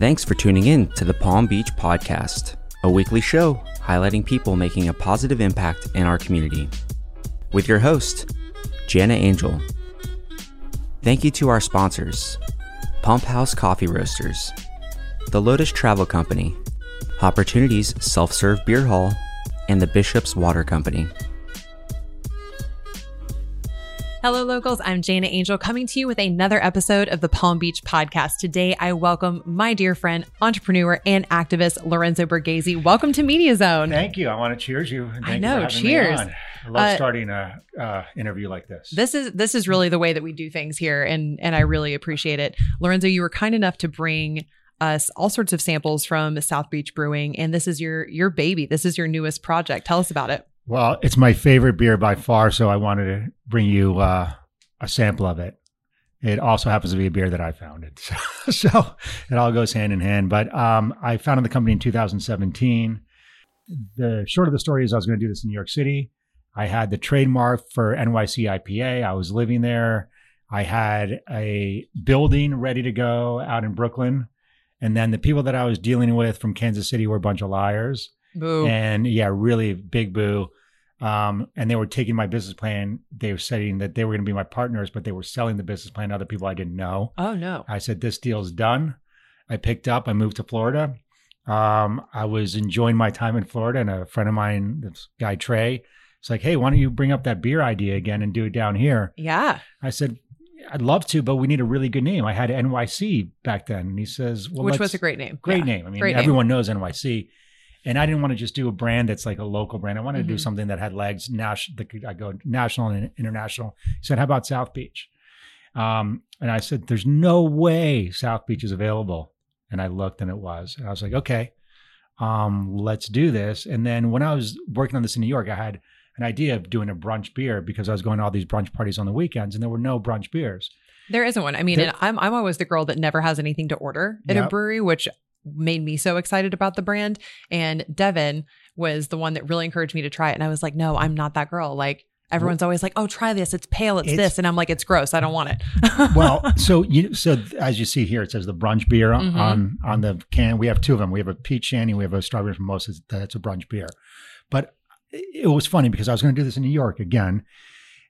Thanks for tuning in to the Palm Beach Podcast, a weekly show highlighting people making a positive impact in our community. With your host, Jana Angel. Thank you to our sponsors Pumphouse Coffee Roasters, the Lotus Travel Company, Hopportunities Self Serve Beer Hall, and the Bishop's Water Company. Hello, locals. I'm Jana Angel coming to you with another episode of the Palm Beach Podcast. Today, I welcome my dear friend, entrepreneur, and activist Lorenzo Borghese. Welcome to Media Zone. Thank you. I want to cheers you. I know, You for having me cheers. I love Uh, starting a uh, interview like this. This is this is really the way that we do things here, and and I really appreciate it. Lorenzo, you were kind enough to bring us all sorts of samples from South Beach Brewing, and this is your your baby. This is your newest project. Tell us about it. Well, it's my favorite beer by far, so I wanted to bring you uh, a sample of it. It also happens to be a beer that I founded, so, so it all goes hand in hand. But um, I founded the company in 2017. The short of the story is I was going to do this in New York City. I had the trademark for NYC IPA. I was living there. I had a building ready to go out in Brooklyn. And then the people that I was dealing with from Kansas City were a bunch of liars Boo. and yeah, really big boo. Um, and they were taking my business plan. They were saying that they were going to be my partners, but they were selling the business plan to other people I didn't know. oh no. I said, "This deal's done." I picked up. I moved to Florida. Um, I was enjoying my time in Florida, and a friend of mine, this guy Trey, was like, "Hey, why don't you bring up that beer idea again and do it down here?" Yeah. I said, "I'd love to, but we need a really good name." I had NYC back then, and he says, "Well, Which was a great name. great Yeah. name. I mean, Great name. everyone knows NYC. And I didn't want to just do a brand that's like a local brand. I wanted to do Mhm. something that had legs, national. That could I go national and international. He said, "How about South Beach?" Um, and I said, "There's no way South Beach is available." And I looked, and it was. And I was like, "Okay, um, let's do this." And then when I was working on this in New York, I had an idea of doing a brunch beer because I was going to all these brunch parties on the weekends, and there were no brunch beers. There isn't one. I mean, There- and I'm I'm always the girl that never has anything to order at a brewery, which made me so excited about the brand. And Devin was the one that really encouraged me to try it. And I was like, no, I'm not that girl. Like everyone's always like, oh, try this. It's pale. It's, It's- this. And I'm like, it's gross. I don't want it. well, so you so as you see here, it says the brunch beer on Mhm. on, on the can. We have two of them. We have a peach shandy. We have a strawberry mimosa. That's a brunch beer. But it was funny because I was going to do this in New York again,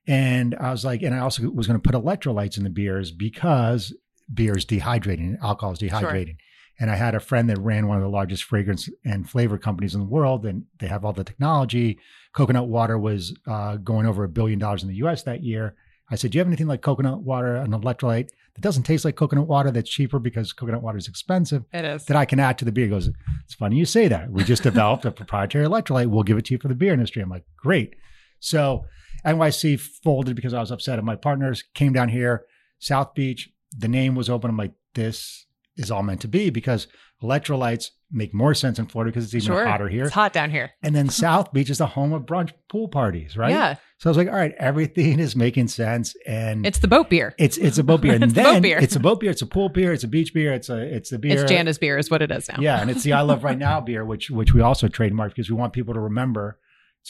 and I was like, and I also was going to put electrolytes in the beers because beer is dehydrating. Alcohol is dehydrating. And I had a friend that ran one of the largest fragrance and flavor companies in the world, and they have all the technology. Coconut water was uh, going over a billion dollars in the U.S. that year. I said, "Do you have anything like coconut water, an electrolyte that doesn't taste like coconut water that's cheaper because coconut water is expensive it is. that I can add to the beer?" He goes, "It's funny you say that. We just developed a proprietary electrolyte. We'll give it to you for the beer industry." I'm like, "Great." So NYC folded because I was upset at my partners. Came down here, South Beach. The name was open. I'm like, "This is all meant to be because electrolytes make more sense in Florida because it's even sure. hotter here." It's hot down here. And then South Beach is the home of brunch pool parties, right? Yeah. So I was like, all right, everything is making sense, and It's the boat beer. it's it's a boat beer, and It's then boat beer. it's a boat beer, it's a pool beer, it's a beach beer, it's a it's the beer. It's Jana's beer is what it is now. Yeah, and it's the I Love Right Now beer, which which we also trademarked because we want people to remember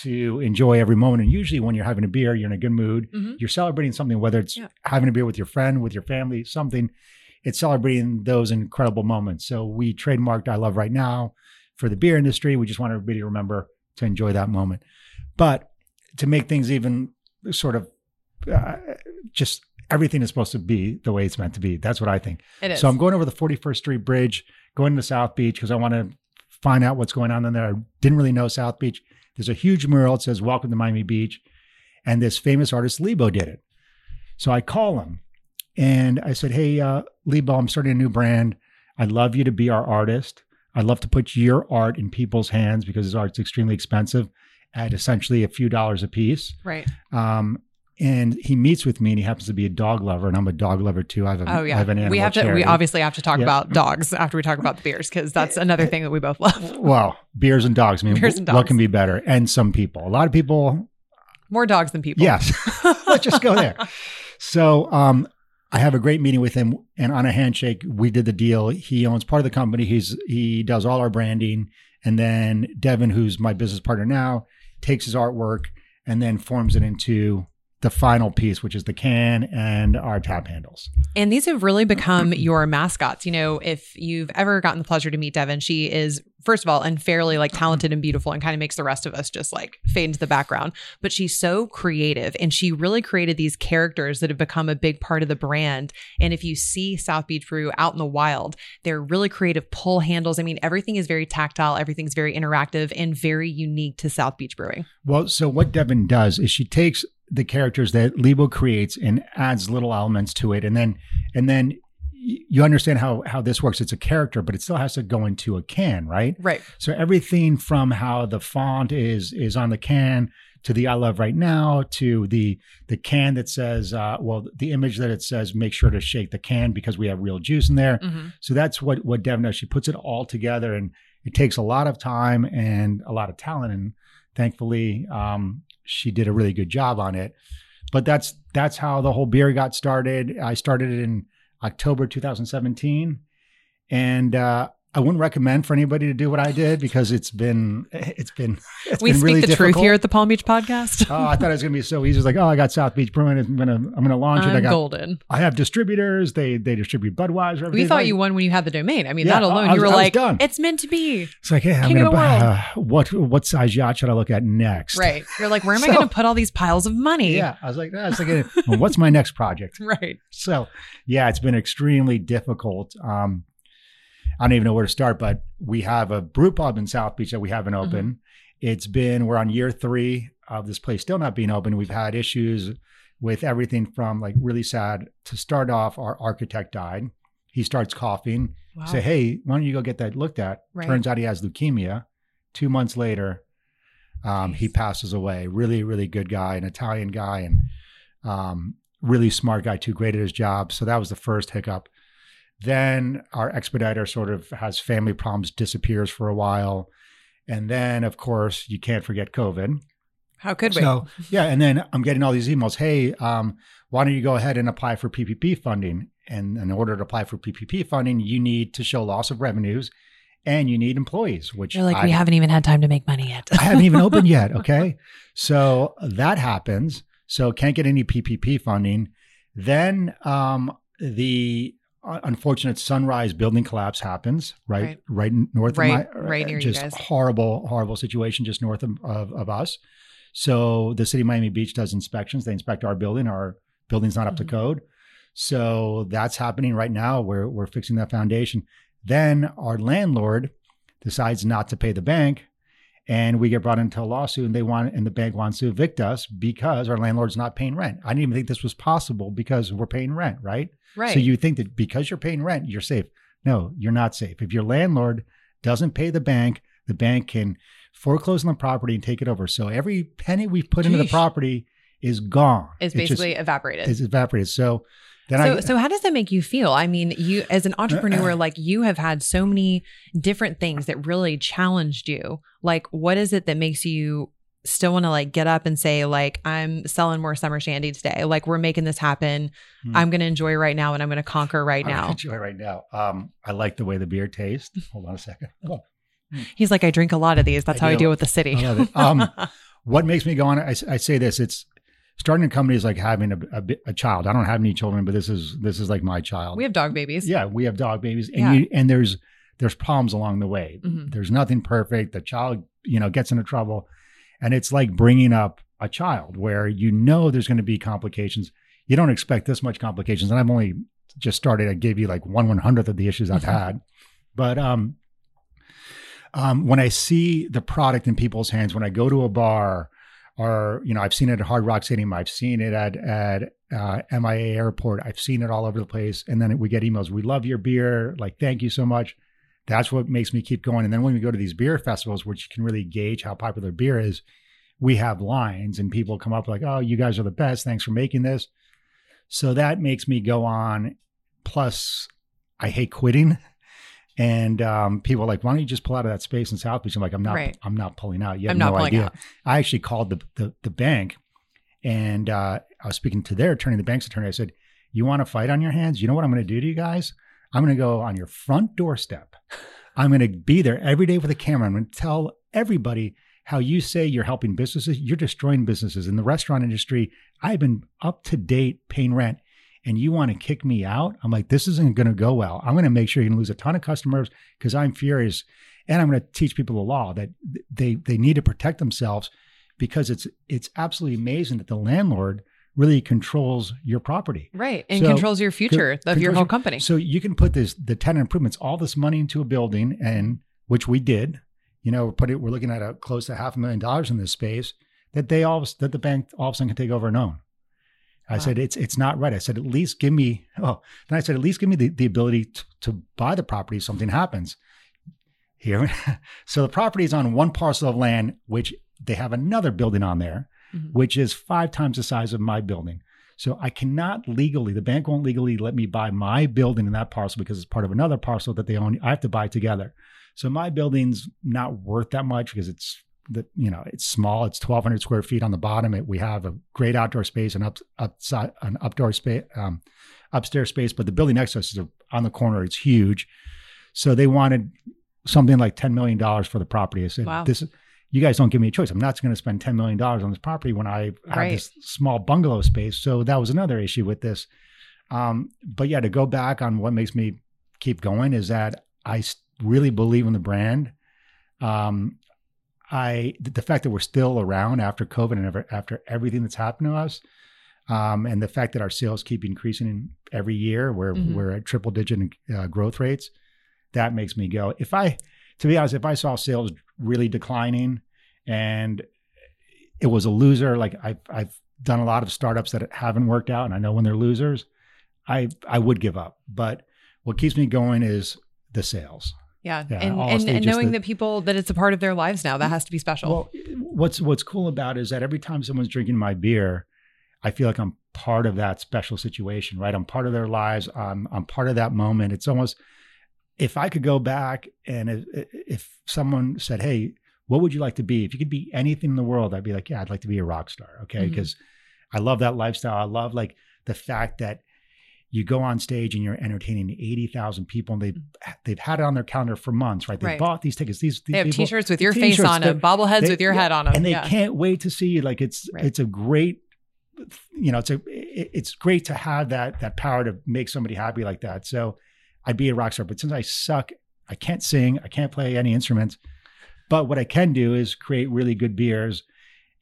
to enjoy every moment. And usually, when you're having a beer, you're in a good mood. Mhm. You're celebrating something, whether it's Yeah. having a beer with your friend, with your family, something. It's celebrating those incredible moments. So we trademarked I Love Right Now for the beer industry. We just want everybody to remember to enjoy that moment. But to make things even sort of uh, just everything is supposed to be the way it's meant to be. That's what I think. It is. So I'm going over the 41st Street Bridge, going to South Beach because I want to find out what's going on in there. I didn't really know South Beach. There's a huge mural. that says "Welcome to Miami Beach," and this famous artist Lebo did it. So I call him and I said, "Hey, uh, Lebo, I'm starting a new brand. I'd love you to be our artist. I'd love to put your art in people's hands because his art's extremely expensive, at essentially a few dollars a piece." right. Um, and he meets with me, and he happens to be a dog lover, and I'm a dog lover too. I have a, Oh I yeah. have an animal we have to. We obviously have to talk about dogs after we talk about the beers because that's another thing that we both love. Well, beers and dogs. I mean, Beers and what can be better? And some people. A lot of people. More dogs than people. Yes. Let's just go there. So, um, I have a great meeting with him, and on a handshake, we did the deal. He owns part of the company. He's he does all our branding, and then Devin, who's my business partner now, takes his artwork and then forms it into the final piece, which is the can and our tap handles. And these have really become your mascots. You know, if you've ever gotten the pleasure to meet Devin, she is, first of all, unfairly like talented and beautiful and kind of makes the rest of us just like fade into the background. But she's so creative and she really created these characters that have become a big part of the brand. And if you see South Beach Brew out in the wild, they're really creative pull handles. I mean, everything is very tactile, everything's very interactive and very unique to South Beach Brewing. Well, so what Devin does is she takes the characters that Lebo creates and adds little elements to it, and then and then you understand how how this works. It's a character, but it still has to go into a can, right? Right. So everything from how the font is is on the can to the I love right now to the the can that says uh, well the image that it says make sure to shake the can because we have real juice in there. Mm-hmm. So that's what what does. She puts it all together, and it takes a lot of time and a lot of talent. And thankfully, um, she did a really good job on it. But that's that's how the whole beer got started. I started it in October 2017, and uh, I wouldn't recommend for anybody to do what I did because it's been it's been it's we been speak really the difficult. truth here at the Palm Beach podcast. oh, I thought it was gonna be so easy. It's like, oh, I got South Beach Brewing. I'm gonna I'm gonna launch it. I got golden. I have distributors. They they distribute Budweiser. We thought Like, you won when you had the domain. I mean, Yeah, that alone, I you were like, done. it's meant to be. It's like, hey, I'm gonna buy uh, what what size yacht should I look at next? Right. You're like, where am I going to put all these piles of money? Yeah, I was like, ah, like, well, what's my next project? Right. So, yeah, it's been extremely difficult. Um, I don't even know where to start, but we have a brew pub in South Beach that we haven't open. It's been we're on year three of this place still not being open. We've had issues with everything from like really sad to start off. Our architect died. He starts coughing. Wow. Say, hey, why don't you go get that looked at? Right. Turns out he has leukemia. Two months later, um, he passes away. Really, really good guy, an Italian guy, and um, really smart guy too. Great at his job. So that was the first hiccup. Then our expediter sort of has family problems, disappears for a while, and then of course you can't forget COVID. How could we? So yeah, and then I'm getting all these emails. Hey, um, why don't you go ahead and apply for PPP funding? And in order to apply for PPP funding, you need to show loss of revenues, and you need employees. Which You're like, I, we haven't even had time to make money yet. I haven't even opened yet. Okay, so that happens. So can't get any PPP funding. Then um, the unfortunate Sunrise building collapse happens. Right, right, north Right- of my right near you just guys. horrible, horrible situation just north of, of, of us. So the city of Miami Beach does inspections. They inspect our building. Our building's not up Mhm. to code. So that's happening right now. We're we're fixing that foundation. Then our landlord decides not to pay the bank, and we get brought into a lawsuit, and they want and the bank wants to evict us because our landlord's not paying rent. I didn't even think this was possible because we're paying rent, right? right. So you think that because you're paying rent, you're safe. No, you're not safe. If your landlord doesn't pay the bank, the bank can foreclose on the property and take it over. So every penny we've put into the property is gone. it's just- basically evaporated. it's evaporated. So then so, I so how does that make you feel? I mean, you as an entrepreneur, like you have had so many different things that really challenged you. Like, what is it that makes you still want to like get up and say, like, I'm selling more summer shandy today. Like, we're making this happen. Hmm. I'm going to enjoy right now, and I'm going to conquer right I now. enjoy right now. Um, I like the way the beer tastes. Hold on a second. Oh, He's like, I drink a lot of these. That's I how I deal with the city. I love it. Um, what makes me go on? I, I say this: it's starting a company is like having a, a, a child. I don't have any children, but this is this is like my child. we have dog babies. yeah, we have dog babies, and Yeah. you, and there's there's problems along the way. Mhm. There's nothing perfect. The child, you know, gets into trouble, and it's like bringing up a child where you know there's going to be complications. You don't expect this much complications, and I've only just started. I gave you like one one hundredth of the issues I've had, but um, um, when I see the product in people's hands, when I go to a bar, or you know, I've seen it at Hard Rock Stadium, I've seen it at at uh, MIA Airport, I've seen it all over the place, and then we get emails. We love your beer, like thank you so much. That's what makes me keep going. And then when we go to these beer festivals, which you can really gauge how popular beer is, we have lines, and people come up like, "Oh, you guys are the best. Thanks for making this." So that makes me go on. Plus, I hate quitting. And um, people are like, why don't you just pull out of that space in South Beach? I'm like, I'm not, Right. I'm not pulling out. You have I'm no idea. out. I actually called the the, the bank, and uh, I was speaking to their attorney, the bank's attorney. I said, "You want a fight on your hands? You know what I'm going to do to you guys? I'm going to go on your front doorstep. I'm going to be there every day with a camera. I'm going to tell everybody how you say you're helping businesses, you're destroying businesses. In the restaurant industry, I've been up to date paying rent and you want to kick me out? I'm like, this isn't going to go well. I'm going to make sure you're going to lose a ton of customers because I'm furious. And I'm going to teach people the law that they they need to protect themselves because it's it's absolutely amazing that the landlord really controls your property. Right. And So, controls your future of your whole your- company. So you can put this the tenant improvements, all this money into a building, and which we did. You know, put it. We're looking at a close to half a million dollars in this space that they all that the bank all of a sudden can take over and own. I Wow. said it's it's not right. I said at least give me. Oh, then I said at least give me the, the ability to, to buy the property if something happens. Here, so the property is on one parcel of land, which they have another building on there Mhm. which is five times the size of my building. So I cannot legally, the bank won't legally let me buy my building in that parcel because it's part of another parcel that they own. I have to buy together. So my building's not worth that much because it's the you know it's small. It's 1,200 square feet on the bottom. It, we have a great outdoor space and up upside an updoor space, um, upstairs space. But the building next to us is a, on the corner. It's huge. So they wanted something like 10 million dollars for the property. I said, Wow. this is you guys don't give me a choice. I'm not going to spend $10 million on this property when I have Right. this small bungalow space. So that was another issue with this. Um, but yeah, to go back on what makes me keep going is that I really believe in the brand. Um, I the fact that we're still around after COVID and ever, after everything that's happened to us, um, and the fact that our sales keep increasing every year, we're Mhm. we're at triple digit uh, growth rates. That makes me go. If I, to be honest, if I saw sales really declining and it was a loser, like I've I've done a lot of startups that haven't worked out, and I know when they're losers, I I would give up. But what keeps me going is the sales. Yeah. yeah, and and, and knowing that- that people that it's a part of their lives now, that has to be special. Well, what's what's cool about it is that every time someone's drinking my beer, I feel like I'm part of that special situation, right? I'm part of their lives. I'm I'm part of that moment. It's almost if I could go back and if, if someone said, "Hey, what would you like to be? If you could be anything in the world," I'd be like, "Yeah, I'd like to be a rock star." Okay, Mhm. because I love that lifestyle. I love like the fact that you go on stage and you're entertaining 80,000 people and they've, mm. they've had it on their calendar for months, right? They Right. bought these tickets. These, these they have people, t-shirts with your face t-shirts on that- them, bobbleheads they- with your yeah, head on them. and they yeah. can't wait to see you. Like it's Right. it's a great, you know, it's a it's great to have that that power to make somebody happy like that. So I'd be a rock star, but since I suck, I can't sing, I can't play any instruments. But what I can do is create really good beers,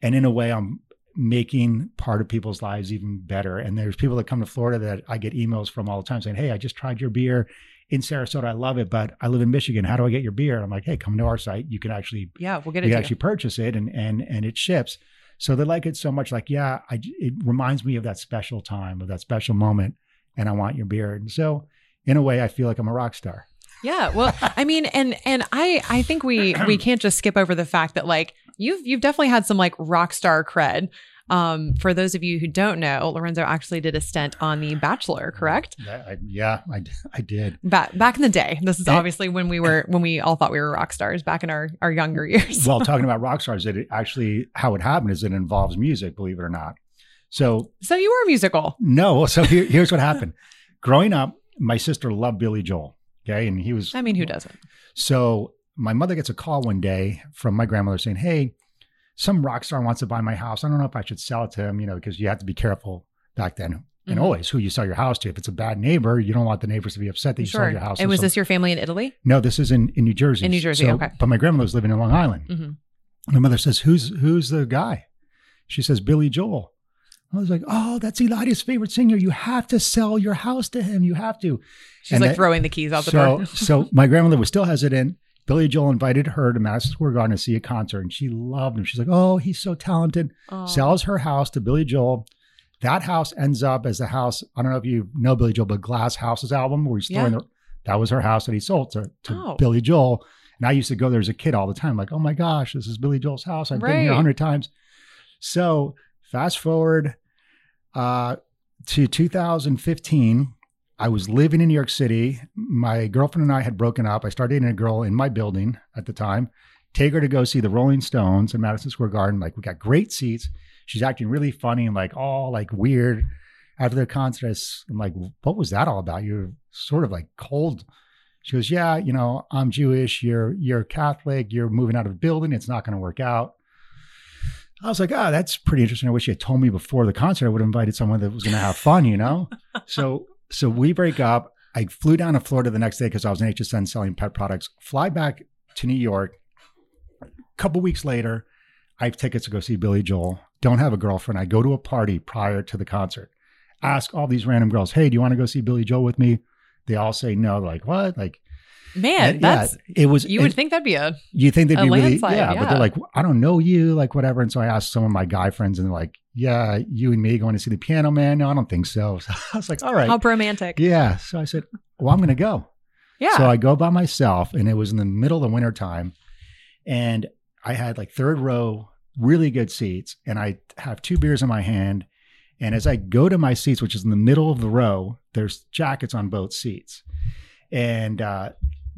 and in a way, I'm making part of people's lives even better. And there's people that come to Florida that I get emails from all the time saying, "Hey, I just tried your beer." In Sarasota, I love it, but I live in Michigan. How do I get your beer? I'm like, hey, come to our site. You can actually yeah, we'll get it. can to actually purchase it and and and it ships. So they like it so much. Like, yeah, I, it reminds me of that special time, of that special moment, and I want your beer. And so, in a way, I feel like I'm a rock star. Yeah, well, I mean, and and I I think we we can't just skip over the fact that like you've you've definitely had some like rock star cred. Um, for those of you who don't know, Lorenzo actually did a stint on The Bachelor, correct? That- I, yeah, I, I did. Back back in the day. This is obviously when we were when we all thought we were rock stars back in our our younger years. Well, talking about rock stars, it actually how it happened is it involves music, believe it or not. So so you were musical. no, so here, here's what happened. Growing up, my sister loved Billy Joel. Okay, and he was I mean, who doesn't? So my mother gets a call one day from my grandmother saying, "Hey, some rock star wants to buy my house. I don't know if I should sell it to him, you know, because you have to be careful back then and Mhm. always who you sell your house to. If it's a bad neighbor, you don't want the neighbors to be upset that you sold your house. And was some- this your family in Italy? No, this is in in New Jersey. In New Jersey, So- okay. But my grandmother was living in Long Island. hmm My mother says, "Who's who's the guy?" She says, "Billy Joel." I was like, "Oh, that's Elias' favorite singer. You have to sell your house to him. You have to." She's And like that- throwing the keys out the so, door. so my grandmother was still hesitant. Billy Joel invited her to Madison Square Garden to see a concert, and she loved him. She's like, "Oh, he's so talented." Oh. Sells her house to Billy Joel. That house ends up as the house. I don't know if you know Billy Joel, but Glass Houses album, where he's throwing Yeah. the. That was her house that he sold to, to Oh. Billy Joel. And I used to go there as a kid all the time, like, "Oh my gosh, this is Billy Joel's house. I've been here a hundred times." So fast forward uh, to 2015. I was living in New York City. My girlfriend and I had broken up. I started dating a girl in my building at the time. Take her to go see the Rolling Stones in Madison Square Garden. Like we got great seats. She's acting really funny and like all like weird. After the concert, I'm like, "What was that all about? You're sort of like cold." She goes, "Yeah, you know, I'm Jewish. You're you're Catholic. You're moving out of the building. It's not going to work out." I was like, oh, that's pretty interesting. I wish you had told me before the concert. I would have invited someone that was going to have fun, you know? so, so we break up. I flew down to Florida the next day because I was in HSN selling pet products. Fly back to New York. A couple weeks later, I have tickets to go see Billy Joel. Don't have a girlfriend. I go to a party prior to the concert. Ask all these random girls, hey, do you want to go see Billy Joel with me? They all say no. Like, what? Like, Man, and, yeah, it was. you would it- think that'd be a you think they'd a be really, landslide, yeah, but they're like, I don't know you, like whatever. And so I asked some of my guy friends, and they're like, Yeah, you and me going to see the Piano Man? No, I don't think so. So I was like, All right, how romantic. yeah. So I said, Well, I'm going to go. Yeah. So I go by myself, and it was in the middle of the winter time, and I had like third row, really good seats, and I have two beers in my hand. And as I go to my seats, which is in the middle of the row, there's jackets on both seats, and uh,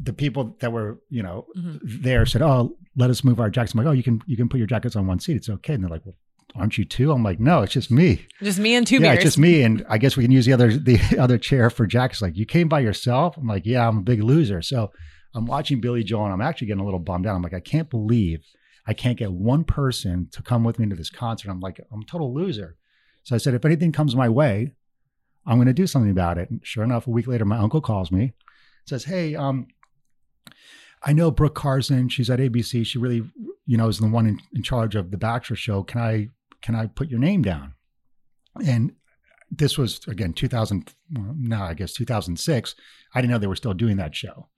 the people that were, you know, Mhm. there said, "Oh, let us move our jackets." I'm like, "Oh, you can you can put your jackets on one seat. It's okay." And they're like, "Well, aren't you two? I'm like, "No, it's just me." Just me and two yeah, beers. it's just me, and I guess we can use the other the other chair for jackets. Like, you came by yourself. I'm like, "Yeah, I'm a big loser." So I'm watching Billy Joel, and I'm actually getting a little bummed out. I'm like, I can't believe I can't get one person to come with me to this concert. I'm like, I'm a total loser. So I said, if anything comes my way, I'm going to do something about it. And sure enough, a week later, my uncle calls me, says, "Hey, um, I know Brooke Carson. She's at ABC. She really, you know, is the one in, in charge of the Bachelor Show. Can I can I put your name down?" And this was again 2000. well, No, I guess 2006. I didn't know they were still doing that show.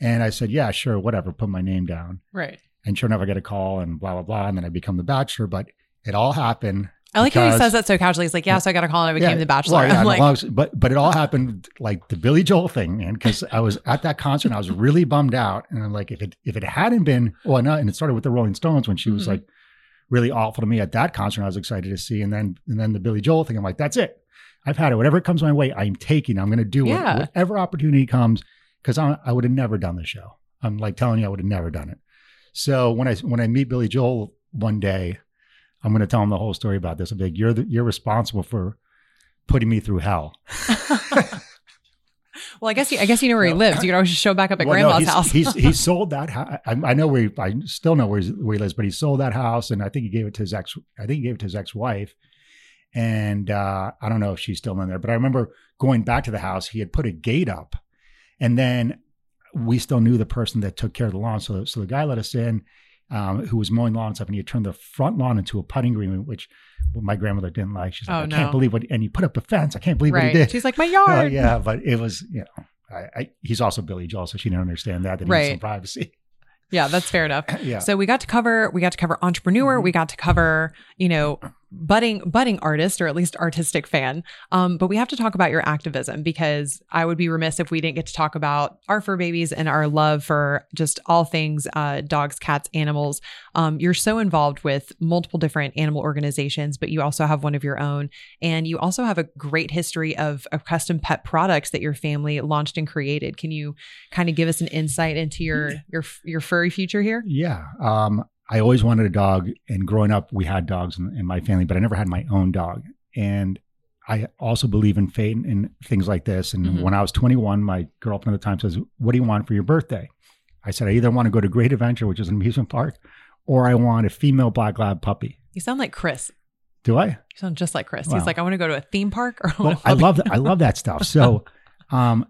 And I said, "Yeah, sure, whatever. Put my name down." right. And sure enough, I get a call and blah blah blah, and then I become the Bachelor. But it all happened I like how he says that so casually. He's like, "Yeah, so I got a call and I became the Bachelor." well, yeah, like, well, was- but but it all happened like the Billy Joel thing, man. Because I was at that concert, and I was really bummed out, and I'm like, if it if it hadn't been, well, no, and it started with the Rolling Stones when she was Mhm. like really awful to me at that concert. I was excited to see, and then and then the Billy Joel thing. I'm like, that's it. I've had it. Whatever comes my way, I'm taking. I'm going to do it. Yeah. Whatever opportunity comes, because I, I would have never done the show. I'm like telling you, I would have never done it. So when I when I meet Billy Joel one day, I'm going to tell him the whole story about this. I'm like, you're the, you're responsible for putting me through hell. well, I guess you, I guess you know where he No. lives. You could always just show back up at Well, no, Grandma's he's, house. he's he sold that house. I, I know where he, I still know where, he's, where he lives, but he sold that house, and I think he gave it to his ex. I think he gave it to his ex wife, and uh, I don't know if she's still in there. But I remember going back to the house. He had put a gate up, and then we still knew the person that took care of the lawn. So so the guy let us in. Um, who was mowing lawn and stuff, and he had turned the front lawn into a putting green, which my grandmother didn't like. She's like, Oh, I no. can't believe what, and he put up a fence. I can't believe what he did. She's like, my Oh, yard. yeah, but it was, you know, I, I, he's also Billy Joel, so she didn't understand that. That he Right. some privacy. Yeah, that's fair enough. yeah. So we got to cover we got to cover entrepreneur, Mhm. we got to cover, you know, budding budding artist or at least artistic fan. Um, but we have to talk about your activism because I would be remiss if we didn't get to talk about our fur babies and our love for just all things uh, dogs, cats, animals. Um, you're so involved with multiple different animal organizations, but you also have one of your own, and you also have a great history of, of custom pet products that your family launched and created. Can you kind of give us an insight into your your your furry future here? yeah. Um, I always wanted a dog, and growing up, we had dogs in, in my family, but I never had my own dog. And I also believe in fate and, and things like this. And Mhm. when I was 21, my girlfriend at the time says, "What do you want for your birthday?" I said, "I either want to go to Great Adventure, which is an amusement park, or I want a female black lab puppy." You sound like Chris. Do I? You sound just like Chris. Wow. He's like, I want to go to a theme park or well, I love that. I love that stuff. So, um,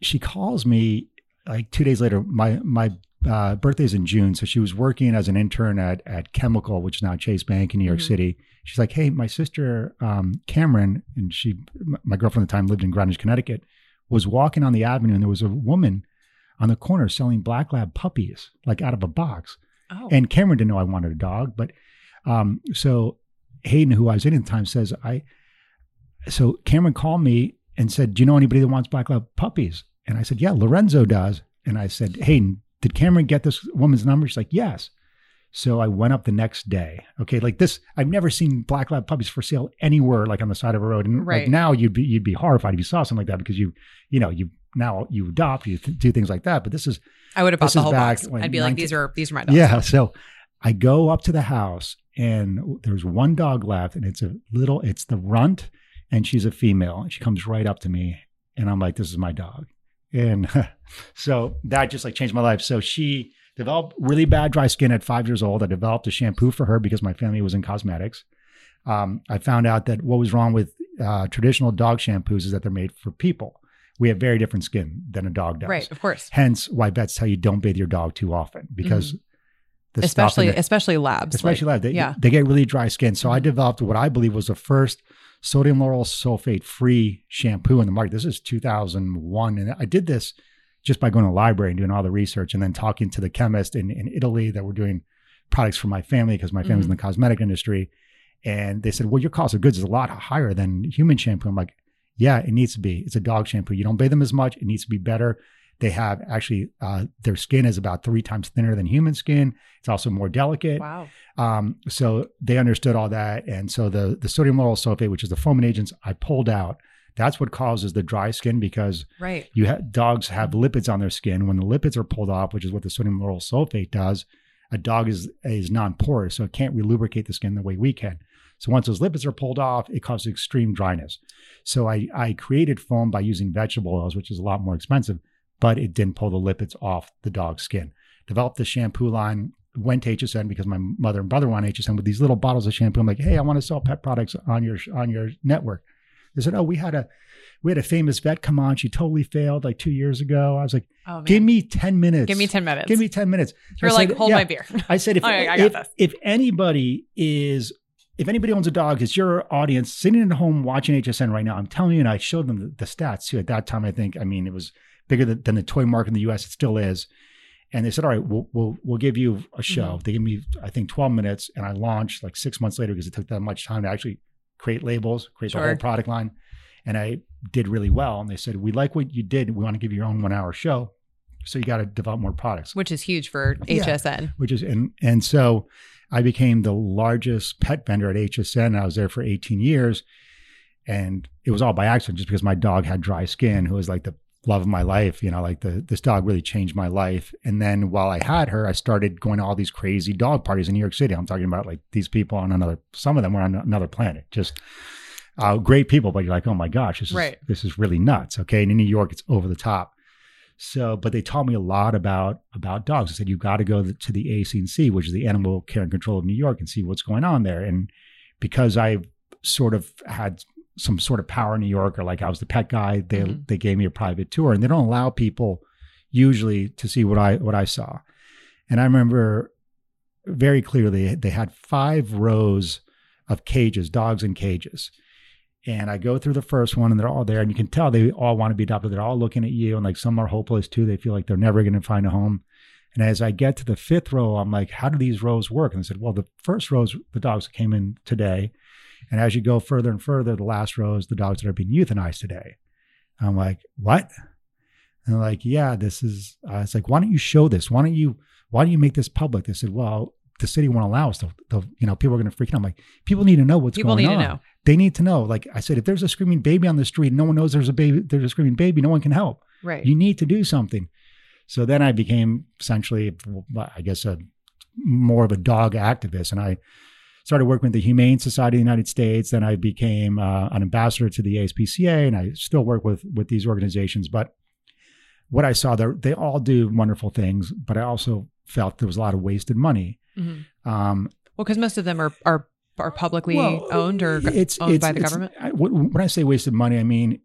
she calls me like two days later. My my uh, birthday's in June, so she was working as an intern at at Chemical, which is now Chase Bank in New York Mhm. City. She's like, "Hey, my sister um, Cameron, and she, my girlfriend at the time lived in Greenwich, Connecticut, was walking on the avenue, and there was a woman on the corner selling black lab puppies, like out of a box." oh, And Cameron didn't know I wanted a dog, but um, so Hayden, who I was in at the time, says I. So Cameron called me and said, "Do you know anybody that wants black lab puppies?" And I said, "Yeah, Lorenzo does." And I said, Hayden, did Cameron get this woman's number? She's like, "Yes." So I went up the next day. Okay, like this, I've never seen black lab puppies for sale anywhere, like on the side of a road. And Right. like now, you'd be you'd be horrified if you saw something like that because you, you know, you now you adopt, you th- do things like that. But this is I would have bought the whole box. I'd be like, these are these are my dogs. yeah. So I go up to the house and there's one dog left and it's a little, it's the runt and she's a female. And she comes right up to me and I'm like, this is my dog. And so that just like changed my life. So she, developed really bad dry skin at five years old. I developed a shampoo for her because my family was in cosmetics. Um, I found out that what was wrong with uh, traditional dog shampoos is that they're made for people. We have very different skin than a dog does. Right, of course. Hence why vets tell you don't bathe your dog too often because the stuff in Especially it- especially labs. especially like, like, they, yeah. they get really dry skin. So I Mhm. developed what I believe was the first sodium lauryl sulfate free shampoo in the market. This is 2001. And I did this just by going to the library and doing all the research and then talking to the chemist in, in Italy that were doing products for my family because my family's in the mm-hmm. cosmetic industry. And they said, well, your cost of goods is a lot higher than human shampoo. I'm like, yeah, it needs to be. It's a dog shampoo. You don't bathe them as much. It needs to be better. They have actually, uh, their skin is about three times thinner than human skin. It's also more delicate. Wow. Um, so they understood all that. And so the, the sodium lauryl sulfate, which is the foaming agents, I pulled out. That's what causes the dry skin because Right. you ha- dogs have lipids on their skin. When the lipids are pulled off, which is what the sodium lauryl sulfate does, a dog is is non-porous, so it can't relubricate the skin the way we can. So once those lipids are pulled off, it causes extreme dryness. So I I created foam by using vegetable oils, which is a lot more expensive, but it didn't pull the lipids off the dog's skin. Developed the shampoo line. Went to HSN because my mother and brother were on HSN with these little bottles of shampoo. I'm like, hey, I want to sell pet products on your on your network. They said, oh, we had a we had a famous vet come on. She totally failed like two years ago. I was like, Oh give me ten minutes. Give me 10 minutes. Give me ten minutes. You're I like, said, hold yeah. my beer. I said, if, oh, Okay, I got if, if anybody is, if anybody owns a dog, it's your audience sitting at home watching HSN right now. I'm telling you, and I showed them the, the stats too. At that time, I think, I mean, it was bigger than, than the toy market in the US. It still is. And they said, all right, we'll, we'll, we'll give you a show. Mm-hmm. They gave me, I think, 12 minutes. And I launched like six months later because it took that much time to actually create labels, create the whole product line. And I did really well. And they said, we like what you did. We want to give you your own one hour show. So you got to develop more products Which is huge for Yeah. HSN. which is and and so I became the largest pet vendor at HSN. I was there for 18 years, and it was all by accident, just because my dog had dry skin, who was like the love of my life. You know, like the this dog really changed my life. And then while I had her, I started going to all these crazy dog parties in New York City. I'm talking about like these people on another. Some of them were on another planet, just. Uh, great people, but you're like, oh my gosh, this is Right. this is really nuts. Okay, and in New York, it's over the top. So, but they taught me a lot about about dogs. I said you've got to go to the AC&C, which is the Animal Care and Control of New York, and see what's going on there. And because I sort of had some sort of power in New York, or like I was the pet guy, they Mhm. they gave me a private tour, and they don't allow people usually to see what I what I saw. And I remember very clearly they had five rows of cages, dogs in cages. And I go through the first one and they're all there and you can tell they all want to be adopted. They're all looking at you and like some are hopeless too. They feel like they're never going to find a home. And as I get to the fifth row, I'm like, how do these rows work? And they said, well, the first rows, the dogs came in today. And as you go further and further, the last row is the dogs that are being euthanized today. I'm like, what? And they're like, yeah, this is, uh, it's like, why don't you show this? Why don't you, why don't you make this public? They said, well, the city won't allow us to, to you know, people are going to freak out. I'm like, people need to know what's People going need on to know. they need to know. Like I said, if there's a screaming baby on the street, no one knows there's a baby, there's a screaming baby, no one can help. Right. You need to do something. So then I became essentially, I guess, a more of a dog activist, and I started working with the Humane Society of the United States. Then I became uh, an ambassador to the ASPCA, and I still work with with these organizations. But what I saw, they they all do wonderful things, but I also felt there was a lot of wasted money. Mhm. Um, Well, because most of them are are are publicly well, owned or it's, owned it's, by the government. I- when when I say wasted money, I mean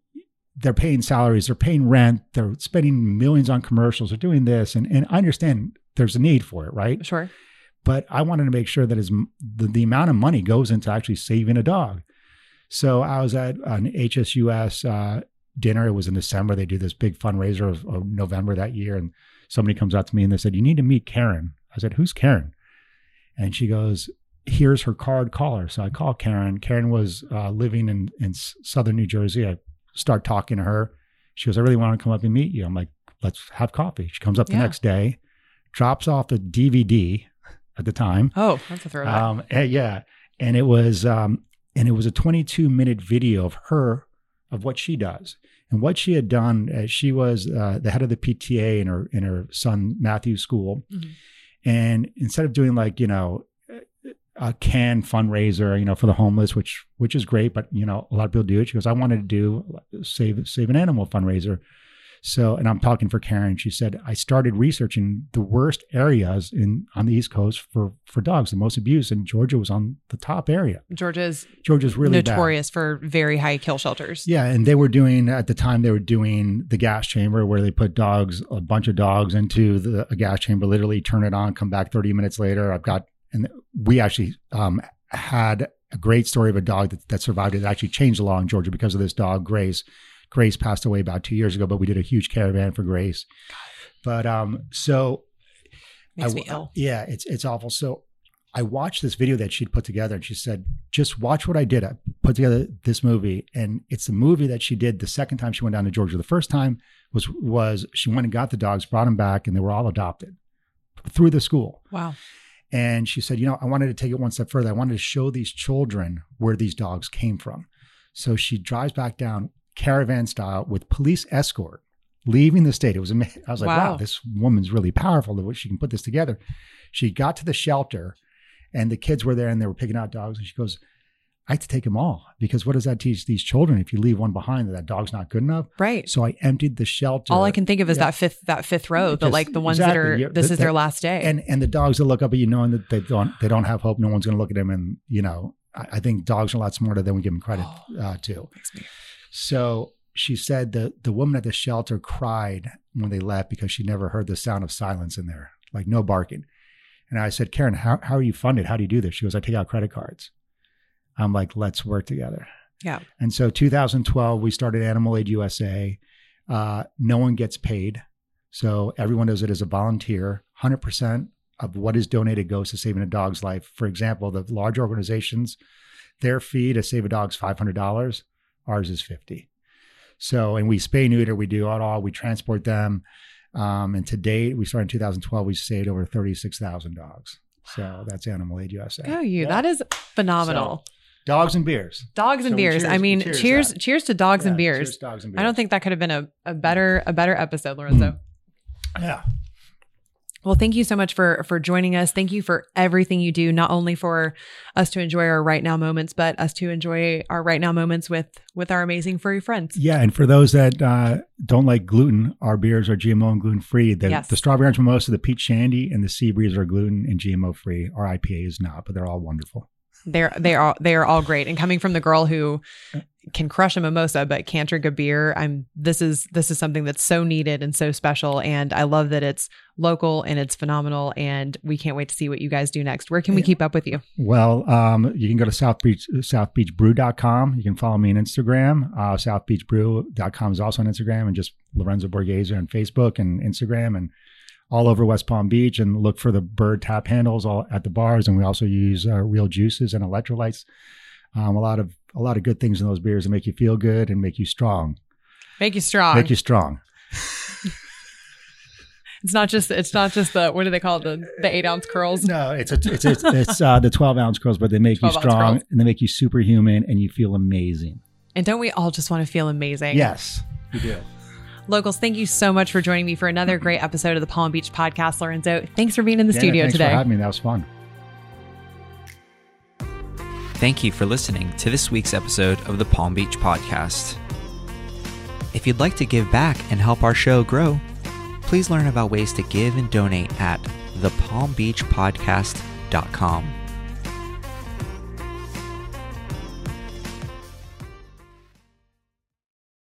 they're paying salaries, they're paying rent, they're spending millions on commercials, they're doing this, and and I understand there's a need for it, right? Sure. But I wanted to make sure that as the, the amount of money goes into actually saving a dog. So I was at an HSUS uh, dinner. It was in December. They do this big fundraiser of, of November that year, and somebody comes out to me and they said, "You need to meet Karen." I said, "Who's Karen?" And she goes, "Here's her card. Call her." So I call Karen. Karen was uh, living in in southern New Jersey. I start talking to her. She goes, "I really want to come up and meet you." I'm like, "Let's have coffee." She comes up the Yeah. next day, drops off a DVD at the time. Oh, that's a throwback. Um, eh, yeah, and it was um, and it was a 22 minute video of her of what she does and what she had done. Uh, she was uh, the head of the PTA in her in her son Matthew's school, Mhm. and instead of doing like you know a can fundraiser, you know, for the homeless, which which is great, but you know a lot of people do it. She goes, I wanted to do save save an animal fundraiser. So, and I'm talking for Karen. She said I started researching the worst areas in on the East Coast for for dogs, the most abuse, and Georgia was on the top area. Georgia's Georgia's really bad. notorious for very high kill shelters. Yeah, and they were doing at the time they were doing the gas chamber where they put dogs, a bunch of dogs into the a gas chamber, literally turn it on, come back 30 minutes later. I've got and we actually um, had a great story of a dog that, that survived it. That actually changed the law in Georgia because of this dog, Grace. Grace passed away about two years ago, but we did a huge caravan for Grace. But um, so Makes I- me ill. Yeah, it's it's awful. So I watched this video that she'd put together, and she said, "Just watch what I did. I put together this movie, and it's the movie that she did the second time she went down to Georgia. The first time was was she went and got the dogs, brought them back, and they were all adopted through the school. Wow. And she said, you know, I wanted to take it one step further. I wanted to show these children where these dogs came from. So she drives back down caravan style with police escort, leaving the state. It was amazing. I was like, wow, Wow. this woman's really powerful the way she can put this together. She got to the shelter and the kids were there and they were picking out dogs. And she goes, I had to take them all because what does that teach these children? If you leave one behind, that that dog's not good enough. Right. So I emptied the shelter. All I can think of is Yeah. that fifth that fifth row, the like the ones exactly. that are Yeah, this that- is their that- last day. and and the dogs that look up at you knowing that they don't they don't have hope no one's going to look at them and you know I, I think dogs are a lot smarter than we give them credit uh, to Makes me- so she said the the woman at the shelter cried when they left because she never heard the sound of silence in there like no barking. And i said karen how, how are you funded? How do you do this? She goes i take out credit cards. I'm like let's work together. Yeah. and so 2012 we started animal aid usa uh, no one gets paid. So everyone does it as a volunteer. 100% of what is donated goes to saving a dog's life. For example the large organizations their fee to save a dog's $500 ours is 50 so and we spay neuter we do it all we transport them um, and to date we started in 2012 we saved over 36000 dogs so that's animal aid usa Go you. Yeah. That is phenomenal. dogs and beers dogs and so beers. I mean, cheers cheers, cheers to dogs and Yeah, beers. cheers, dogs and beers. I don't think that could have been a, a better a better episode, Lorenzo. yeah Well, thank you so much for for joining us. Thank you for everything you do, not only for us to enjoy our right now moments, but us to enjoy our right now moments with with our amazing furry friends. Yeah, and for those that uh, don't like gluten, our beers are GMO and gluten free. The, Yes. the strawberry orange mimosa, the peach shandy, and the sea breeze are gluten and GMO free. Our IPA is not, but they're all wonderful. They're they are they are all great. And coming from the girl who can crush a mimosa but can't drink a beer, I'm this is this is something that's so needed and so special. And I love that it's local and it's phenomenal. And we can't wait to see what you guys do next. Where can we keep up with you? Well, um, you can go to South Beach, southbeachbrew.com. You can follow me on Instagram. Uh, southbeachbrew.com is also on Instagram and just Lorenzo Borghese on Facebook and Instagram and all over West Palm Beach and look for the bird tap handles all at the bars. And we also use uh, real juices and electrolytes. Um, a lot of a lot of good things in those beers that make you feel good and make you strong. Make you strong. Make you strong. it's not just it's not just the what do they call it? The the eight ounce curls. No, it's a, it's it's, it's uh, the twelve ounce curls, but they make you strong curls. and they make you superhuman and you feel amazing. And don't we all just want to feel amazing? Yes, you do. Locals, thank you so much for joining me for another mm-hmm. great episode of the Palm Beach Podcast, Lorenzo. Thanks for being in the Jana, studio thanks today. for having me. That was fun. Thank you for listening to this week's episode of the Palm Beach Podcast. If you'd like to give back and help our show grow, please learn about ways to give and donate at thepalmbeachpodcast.com.